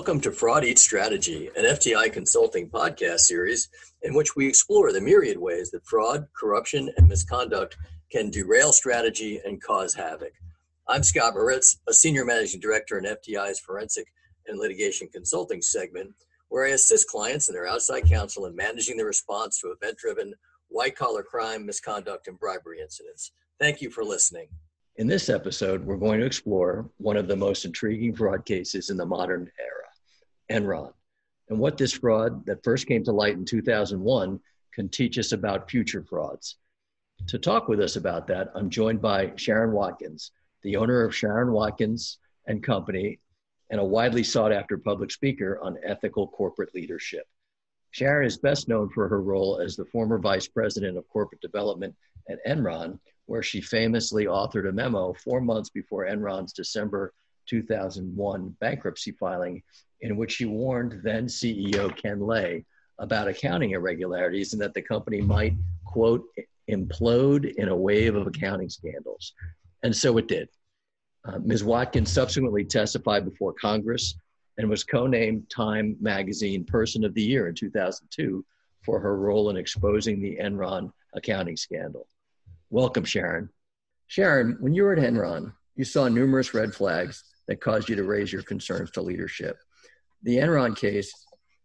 Welcome to Fraud Eats Strategy, an FTI consulting podcast series in which we explore the myriad ways that fraud, corruption, and misconduct can derail strategy and cause havoc. I'm Scott Moritz, a senior managing director in FTI's forensic and litigation consulting segment, where I assist clients and their outside counsel in managing the response to event driven white collar crime, misconduct, and bribery incidents. Thank you for listening. In this episode, we're going to explore one of the most intriguing fraud cases in the modern era Enron, and what this fraud that first came to light in 2001 can teach us about future frauds. To talk with us about that, I'm joined by Sherron Watkins, the owner of Sherron Watkins and Company, and a widely sought after public speaker on ethical corporate leadership. Sherron is best known for her role as the former vice president of corporate development at Enron, where she famously authored a memo four months before Enron's December 2001 bankruptcy filing, in which she warned then CEO Ken Lay about accounting irregularities and that the company might, quote, implode in a wave of accounting scandals. And so it did. Uh, Ms. Watkins subsequently testified before Congress and was co named Time Magazine Person of the Year in 2002 for her role in exposing the Enron accounting scandal. Welcome, Sherron. Sherron, when you were at Enron, you saw numerous red flags that caused you to raise your concerns to leadership. The Enron case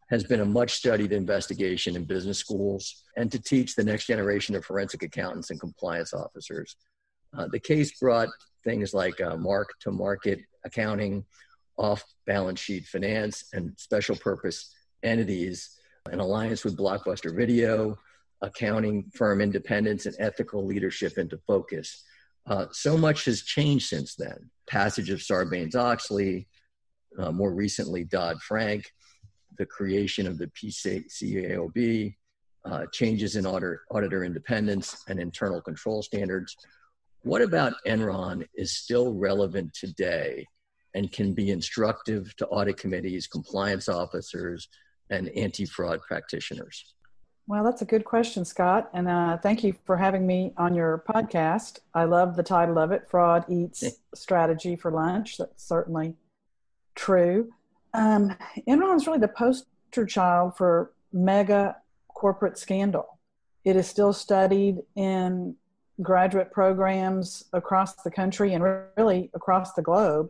has been a much studied investigation in business schools and to teach the next generation of forensic accountants and compliance officers. Uh, the case brought things like uh, mark to market accounting, off balance sheet finance, and special purpose entities, an alliance with Blockbuster Video, accounting firm independence, and ethical leadership into focus. Uh, so much has changed since then. Passage of Sarbanes Oxley, uh, more recently Dodd Frank, the creation of the PCAOB, uh, changes in auditor, auditor independence and internal control standards. What about Enron is still relevant today and can be instructive to audit committees, compliance officers, and anti fraud practitioners? Well, that's a good question, Scott. And uh, thank you for having me on your podcast. I love the title of it Fraud Eats Strategy for Lunch. That's certainly true. Um, Enron is really the poster child for mega corporate scandal. It is still studied in graduate programs across the country and really across the globe.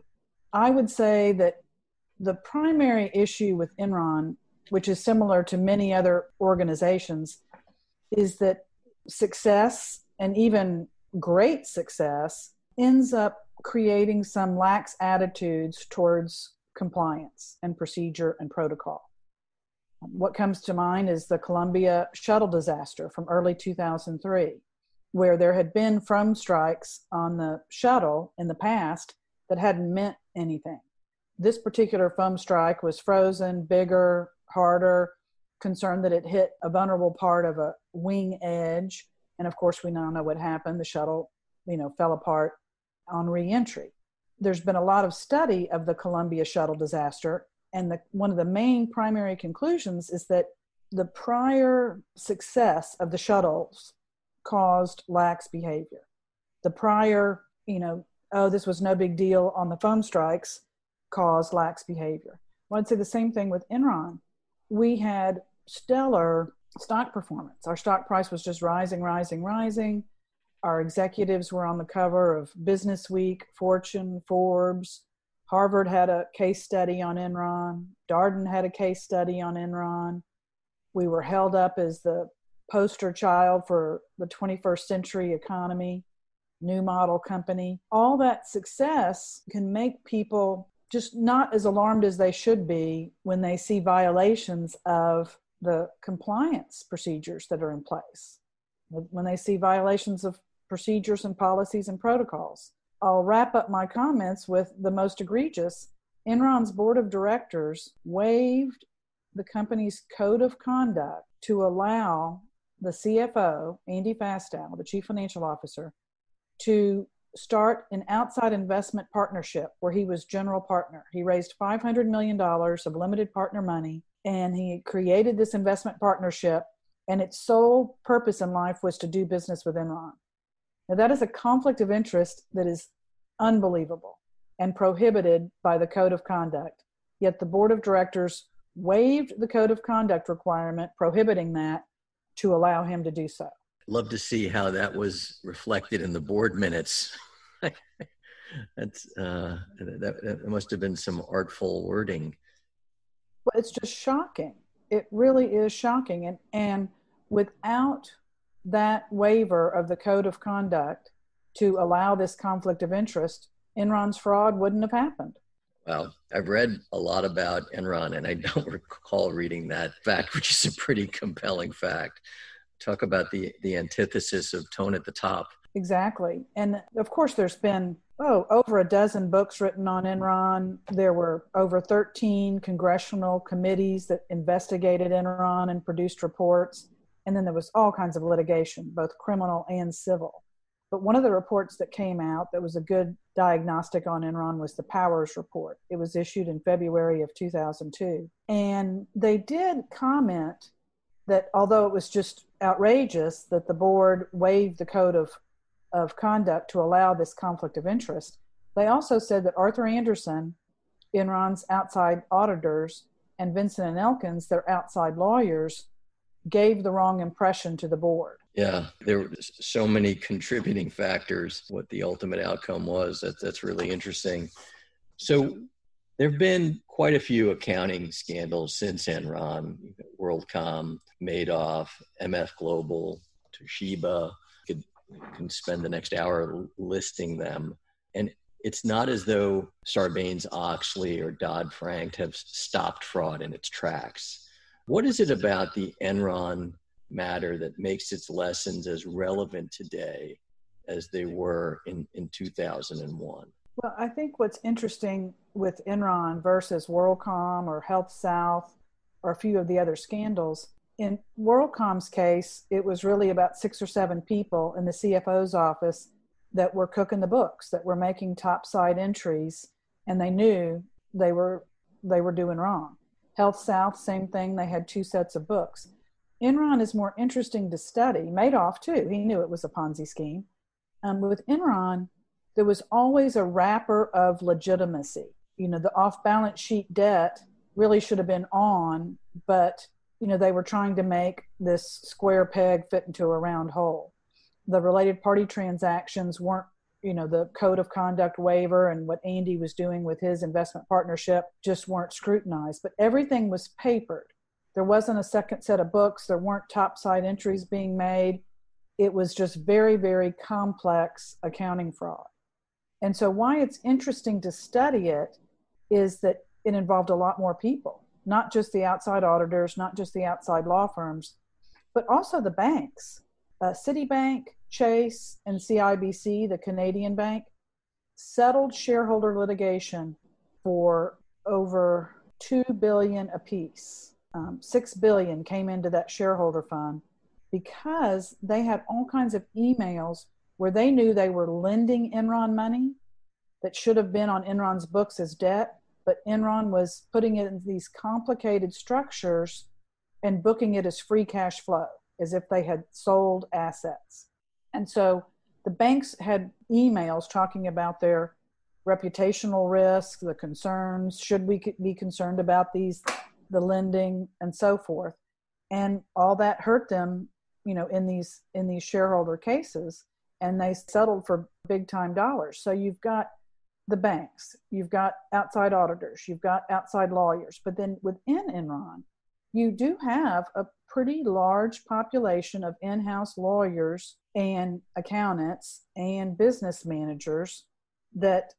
I would say that the primary issue with Enron, which is similar to many other organizations, is that success and even great success ends up creating some lax attitudes towards compliance and procedure and protocol. What comes to mind is the Columbia shuttle disaster from early 2003, where there had been foam strikes on the shuttle in the past that hadn't meant anything. This particular foam strike was frozen, bigger, harder, concerned that it hit a vulnerable part of a wing edge. And of course, we now know what happened. The shuttle, you know, fell apart on reentry there's been a lot of study of the Columbia shuttle disaster, and the, one of the main primary conclusions is that the prior success of the shuttles caused lax behavior. The prior, you know, oh, this was no big deal on the foam strikes caused lax behavior. Well, I'd say the same thing with Enron. We had stellar stock performance. Our stock price was just rising, rising, rising. Our executives were on the cover of Business Week, Fortune, Forbes. Harvard had a case study on Enron. Darden had a case study on Enron. We were held up as the poster child for the 21st century economy, new model company. All that success can make people just not as alarmed as they should be when they see violations of the compliance procedures that are in place. When they see violations of procedures and policies and protocols. I'll wrap up my comments with the most egregious. Enron's board of directors waived the company's code of conduct to allow the CFO, Andy Fastow, the chief financial officer, to start an outside investment partnership where he was general partner. He raised $500 million of limited partner money and he created this investment partnership. And its sole purpose in life was to do business with Enron. Now, that is a conflict of interest that is unbelievable and prohibited by the code of conduct. Yet the board of directors waived the code of conduct requirement prohibiting that to allow him to do so. Love to see how that was reflected in the board minutes. That's uh, that, that must have been some artful wording. Well, it's just shocking. It really is shocking, and and without that waiver of the code of conduct to allow this conflict of interest, Enron's fraud wouldn't have happened. Well, I've read a lot about Enron, and I don't recall reading that fact, which is a pretty compelling fact. Talk about the the antithesis of tone at the top. Exactly, and of course, there's been oh over a dozen books written on Enron. There were over 13 congressional committees that investigated Enron and produced reports, and then there was all kinds of litigation, both criminal and civil. But one of the reports that came out that was a good diagnostic on Enron was the Powers Report. It was issued in February of 2002. And they did comment that although it was just outrageous that the board waived the code of, of conduct to allow this conflict of interest, they also said that Arthur Andersen, Enron's outside auditors, and Vinson and Elkins, their outside lawyers, gave the wrong impression to the board. Yeah, there were so many contributing factors. What the ultimate outcome was, that, that's really interesting. So, there have been quite a few accounting scandals since Enron, WorldCom, Madoff, MF Global, Toshiba. Can spend the next hour listing them, and it's not as though Sarbanes Oxley or Dodd Frank have stopped fraud in its tracks. What is it about the Enron matter that makes its lessons as relevant today as they were in, in 2001? Well, I think what's interesting with Enron versus WorldCom or Health South or a few of the other scandals, in WorldCom's case, it was really about six or seven people in the CFO's office that were cooking the books, that were making topside entries, and they knew they were they were doing wrong. Health South, same thing. They had two sets of books. Enron is more interesting to study. Madoff, too. He knew it was a Ponzi scheme. Um, with Enron, there was always a wrapper of legitimacy. You know, the off balance sheet debt really should have been on, but, you know, they were trying to make this square peg fit into a round hole. The related party transactions weren't you know the code of conduct waiver and what andy was doing with his investment partnership just weren't scrutinized but everything was papered. There wasn't a second set of books. There weren't topside entries being made. It was just very very complex accounting fraud. And so why it's interesting to study it is that it involved a lot more people not just the outside auditors not just the outside law firms but also the banks uh, citibank Chase and CIBC, the Canadian bank, settled shareholder litigation for over 2 billion apiece. Um, 6 billion came into that shareholder fund because they had all kinds of emails where they knew they were lending Enron money that should have been on Enron's books as debt, but Enron was putting it in these complicated structures and booking it as free cash flow, as if they had sold assets. And so the banks had emails talking about their reputational risk, the concerns, should we be concerned about these, the lending, and so forth. And all that hurt them, you know, in these in these shareholder cases, and they settled for big time dollars. So you've got the banks, you've got outside auditors, you've got outside lawyers, but then within Enron, you do have a pretty large population of in house lawyers and accountants and business managers that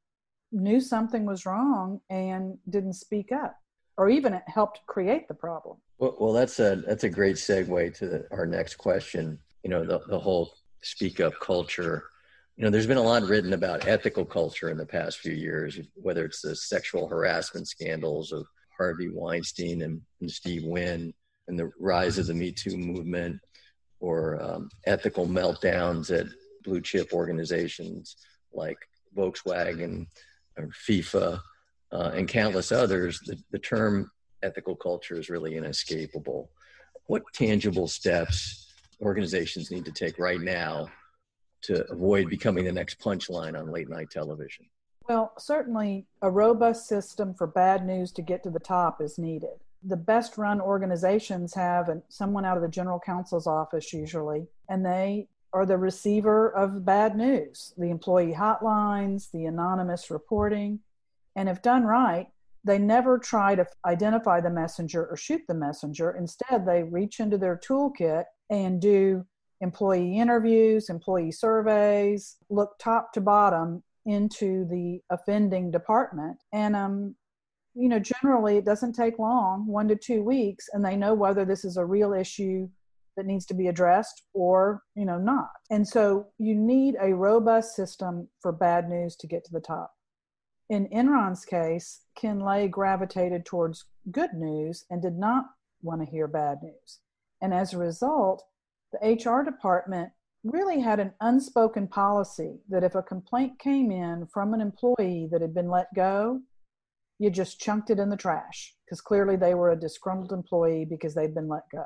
knew something was wrong and didn't speak up or even helped create the problem. Well, well that's a that's a great segue to the, our next question. You know, the, the whole speak up culture. You know, there's been a lot written about ethical culture in the past few years, whether it's the sexual harassment scandals of Harvey Weinstein and, and Steve Wynn, and the rise of the Me Too movement, or um, ethical meltdowns at blue chip organizations like Volkswagen or FIFA uh, and countless others, the, the term ethical culture is really inescapable. What tangible steps organizations need to take right now to avoid becoming the next punchline on late night television? Well, certainly a robust system for bad news to get to the top is needed. The best run organizations have someone out of the general counsel's office usually, and they are the receiver of bad news, the employee hotlines, the anonymous reporting. And if done right, they never try to identify the messenger or shoot the messenger. Instead, they reach into their toolkit and do employee interviews, employee surveys, look top to bottom into the offending department. And, um, you know, generally it doesn't take long, one to two weeks, and they know whether this is a real issue that needs to be addressed or, you know, not. And so you need a robust system for bad news to get to the top. In Enron's case, Ken Lay gravitated towards good news and did not want to hear bad news. And as a result, the HR department really had an unspoken policy that if a complaint came in from an employee that had been let go, you just chunked it in the trash because clearly they were a disgruntled employee because they'd been let go.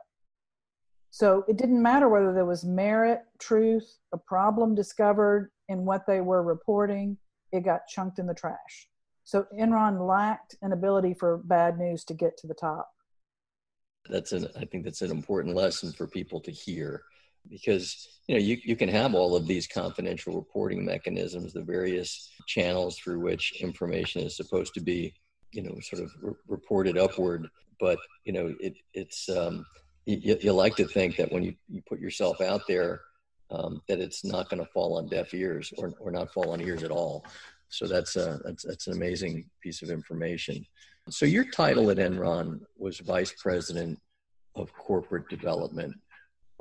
So it didn't matter whether there was merit, truth, a problem discovered in what they were reporting, it got chunked in the trash. So Enron lacked an ability for bad news to get to the top. That's an I think that's an important lesson for people to hear because you know you, you can have all of these confidential reporting mechanisms the various channels through which information is supposed to be you know sort of re- reported upward. But you know it, it's um, you, you, like to think that when you, you put yourself out there um, that it's not going to fall on deaf ears or, or not fall on ears at all. So that's a, that's that's an amazing piece of information so your title at enron was vice president of corporate development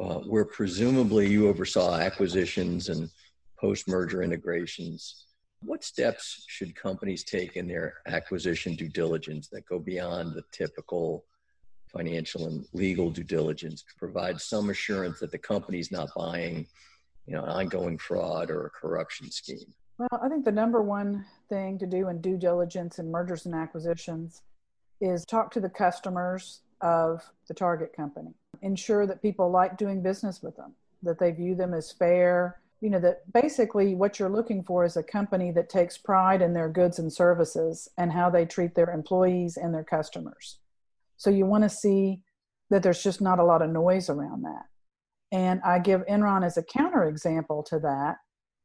uh, where presumably you oversaw acquisitions and post merger integrations. What steps should companies take in their acquisition due diligence that go beyond the typical financial and legal due diligence to provide some assurance that the company's not buying, you know, an ongoing fraud or a corruption scheme? Well, I think the number one thing to do in due diligence in mergers and acquisitions is talk to the customers of the target company ensure that people like doing business with them, that they view them as fair. You know, that basically what you're looking for is a company that takes pride in their goods and services and how they treat their employees and their customers. So you want to see that there's just not a lot of noise around that. And I give Enron as a counterexample to that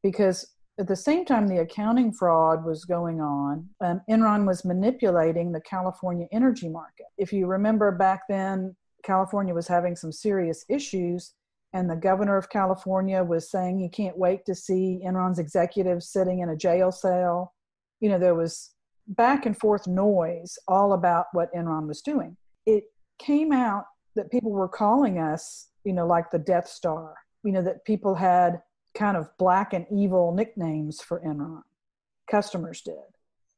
because at the same time the accounting fraud was going on, um, Enron was manipulating the California energy market. If you remember back then, California was having some serious issues, and the governor of California was saying he can't wait to see Enron's executives sitting in a jail cell. You know, there was back and forth noise all about what Enron was doing. It came out that people were calling us, you know, like the Death Star, you know, that people had kind of black and evil nicknames for Enron. Customers did.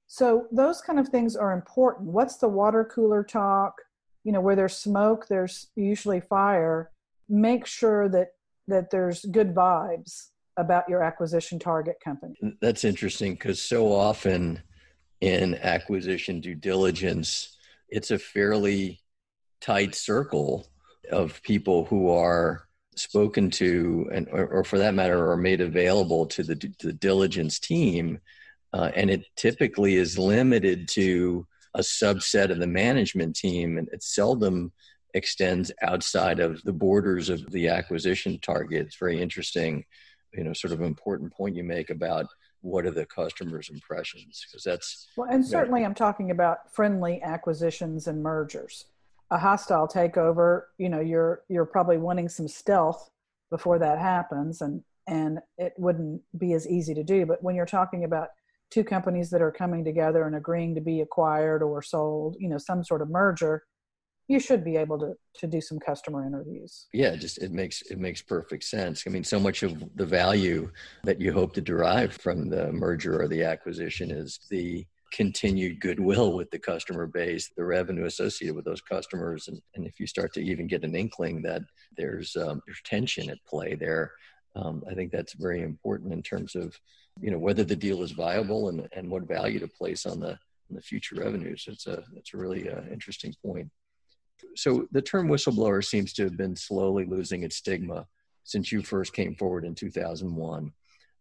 So those kind of things are important. What's the water cooler talk? you know where there's smoke there's usually fire make sure that that there's good vibes about your acquisition target company that's interesting because so often in acquisition due diligence it's a fairly tight circle of people who are spoken to and or, or for that matter are made available to the, to the diligence team uh, and it typically is limited to a subset of the management team, and it seldom extends outside of the borders of the acquisition target. It's very interesting, you know, sort of important point you make about what are the customers' impressions because that's well, and certainly I'm talking about friendly acquisitions and mergers. A hostile takeover, you know, you're you're probably wanting some stealth before that happens, and and it wouldn't be as easy to do. But when you're talking about two companies that are coming together and agreeing to be acquired or sold, you know, some sort of merger, you should be able to to do some customer interviews. Yeah, just it makes it makes perfect sense. I mean, so much of the value that you hope to derive from the merger or the acquisition is the continued goodwill with the customer base, the revenue associated with those customers, and, and if you start to even get an inkling that there's um, there's tension at play there, um, I think that's very important in terms of you know whether the deal is viable and, and what value to place on the on the future revenues. It's a it's a really uh, interesting point. So the term whistleblower seems to have been slowly losing its stigma since you first came forward in 2001.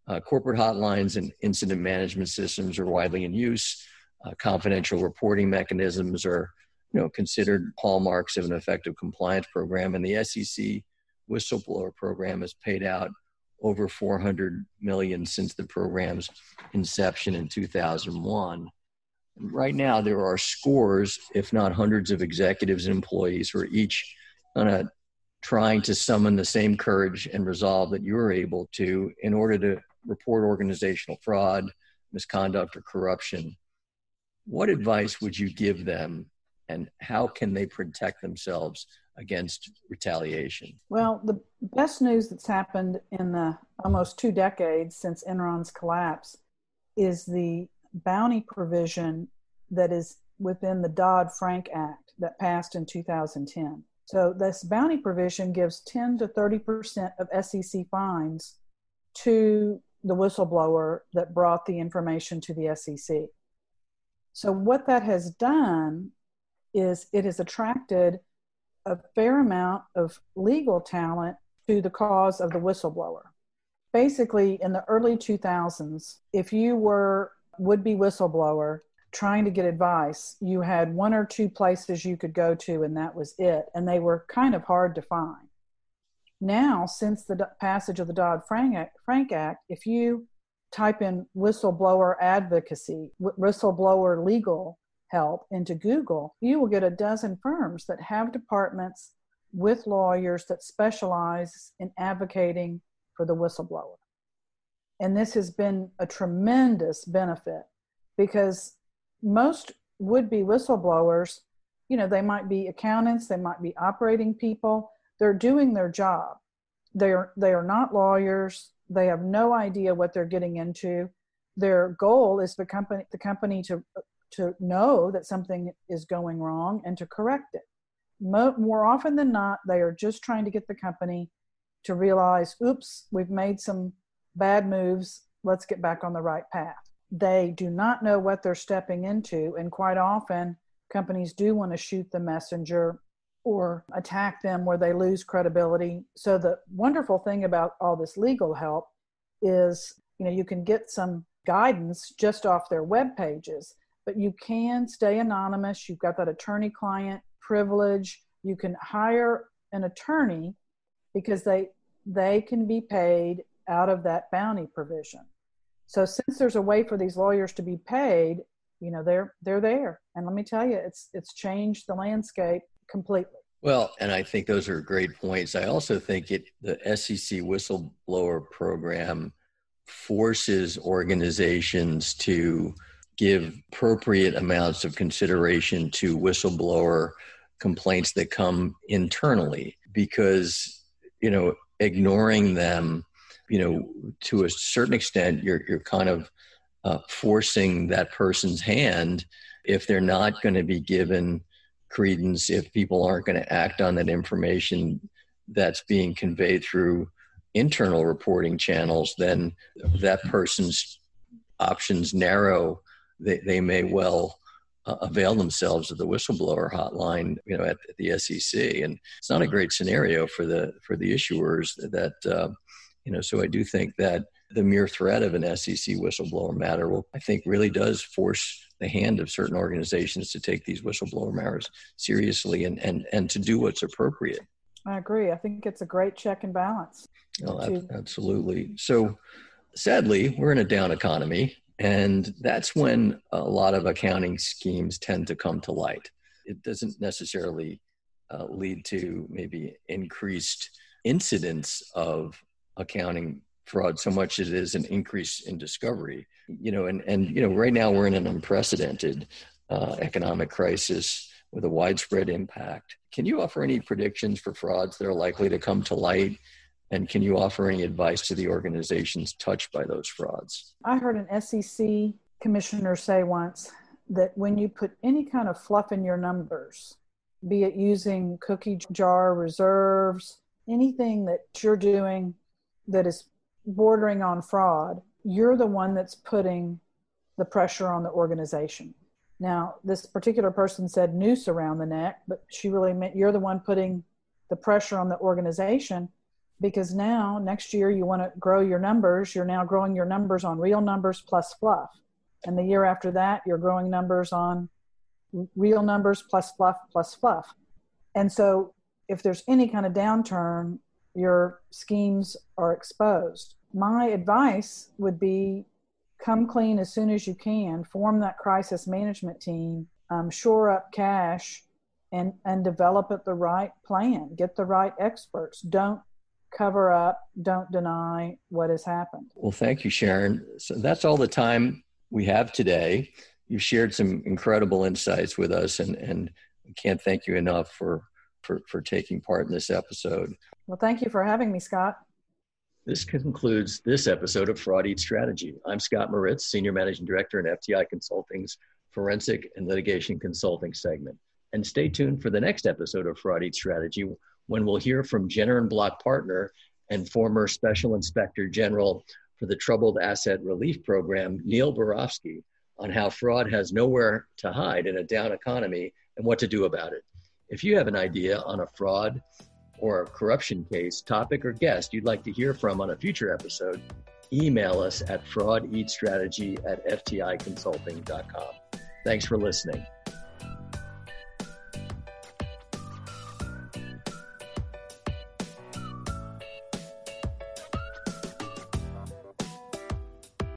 Uh, corporate hotlines and incident management systems are widely in use. Uh, confidential reporting mechanisms are you know, considered hallmarks of an effective compliance program. And the SEC whistleblower program has paid out over 400 million since the program's inception in 2001. And right now, there are scores, if not hundreds, of executives and employees who are each kind of trying to summon the same courage and resolve that you're able to in order to report organizational fraud, misconduct, or corruption. What advice would you give them, and how can they protect themselves against retaliation? Well, the best news that's happened in the almost two decades since Enron's collapse is the bounty provision that is within the Dodd Frank Act that passed in 2010. So, this bounty provision gives 10 to 30% of SEC fines to the whistleblower that brought the information to the SEC. So, what that has done is it has attracted a fair amount of legal talent to the cause of the whistleblower. Basically, in the early 2000s, if you were would be whistleblower trying to get advice, you had one or two places you could go to, and that was it. And they were kind of hard to find. Now, since the passage of the Dodd Frank Act, if you type in whistleblower advocacy, whistleblower legal, help into Google, you will get a dozen firms that have departments with lawyers that specialize in advocating for the whistleblower. And this has been a tremendous benefit because most would be whistleblowers, you know, they might be accountants, they might be operating people, they're doing their job. They're they are not lawyers, they have no idea what they're getting into. Their goal is the company the company to to know that something is going wrong and to correct it. More often than not, they are just trying to get the company to realize, oops, we've made some bad moves. Let's get back on the right path. They do not know what they're stepping into, and quite often, companies do want to shoot the messenger or attack them where they lose credibility. So the wonderful thing about all this legal help is, you know, you can get some guidance just off their web pages but you can stay anonymous. You've got that attorney client privilege. You can hire an attorney because they they can be paid out of that bounty provision. So since there's a way for these lawyers to be paid, you know, they're they're there. And let me tell you, it's it's changed the landscape completely. Well, and I think those are great points. I also think it the SEC whistleblower program forces organizations to give appropriate amounts of consideration to whistleblower complaints that come internally because you know ignoring them you know to a certain extent you're you're kind of uh, forcing that person's hand if they're not going to be given credence if people aren't going to act on that information that's being conveyed through internal reporting channels then that person's options narrow they, they may well uh, avail themselves of the whistleblower hotline, you know, at, at, the SEC. And it's not a great scenario for the for the issuers that, uh, you know. So I do think that the mere threat of an SEC whistleblower matter will, I think, really does force the hand of certain organizations to take these whistleblower matters seriously and and and to do what's appropriate. I agree. I think it's a great check and balance. Oh, absolutely. So, sadly, we're in a down economy. And that's when a lot of accounting schemes tend to come to light. It doesn't necessarily uh, lead to maybe increased incidents of accounting fraud so much as it is an increase in discovery. You know, and, and you know, right now we're in an unprecedented uh, economic crisis with a widespread impact. Can you offer any predictions for frauds that are likely to come to light and can you offer any advice to the organizations touched by those frauds? I heard an SEC commissioner say once that when you put any kind of fluff in your numbers, be it using cookie jar reserves, anything that you're doing that is bordering on fraud, you're the one that's putting the pressure on the organization. Now, this particular person said noose around the neck, but she really meant you're the one putting the pressure on the organization because now next year you want to grow your numbers. You're now growing your numbers on real numbers plus fluff. And the year after that, you're growing numbers on real numbers plus fluff plus fluff. And so if there's any kind of downturn, your schemes are exposed. My advice would be come clean as soon as you can, form that crisis management team, um, shore up cash, and, and develop it the right plan. Get the right experts. Don't cover up, don't deny what has happened. Well, thank you, Sherron. So that's all the time we have today. You've shared some incredible insights with us, and, and can't thank you enough for, for, for taking part in this episode. Well, thank you for having me, Scott. This concludes this episode of Fraud Eat Strategy. I'm Scott Moritz, Senior Managing Director in FTI Consulting's Forensic and Litigation Consulting segment. And stay tuned for the next episode of Fraud Eat Strategy when we'll hear from Jenner and Block partner and former Special Inspector General for the Troubled Asset Relief Program, Neil Barofsky, on how fraud has nowhere to hide in a down economy and what to do about it. If you have an idea on a fraud or a corruption case, topic, or guest you'd like to hear from on a future episode, email us at fraudeatstrategy at fticonsulting.com. Thanks for listening.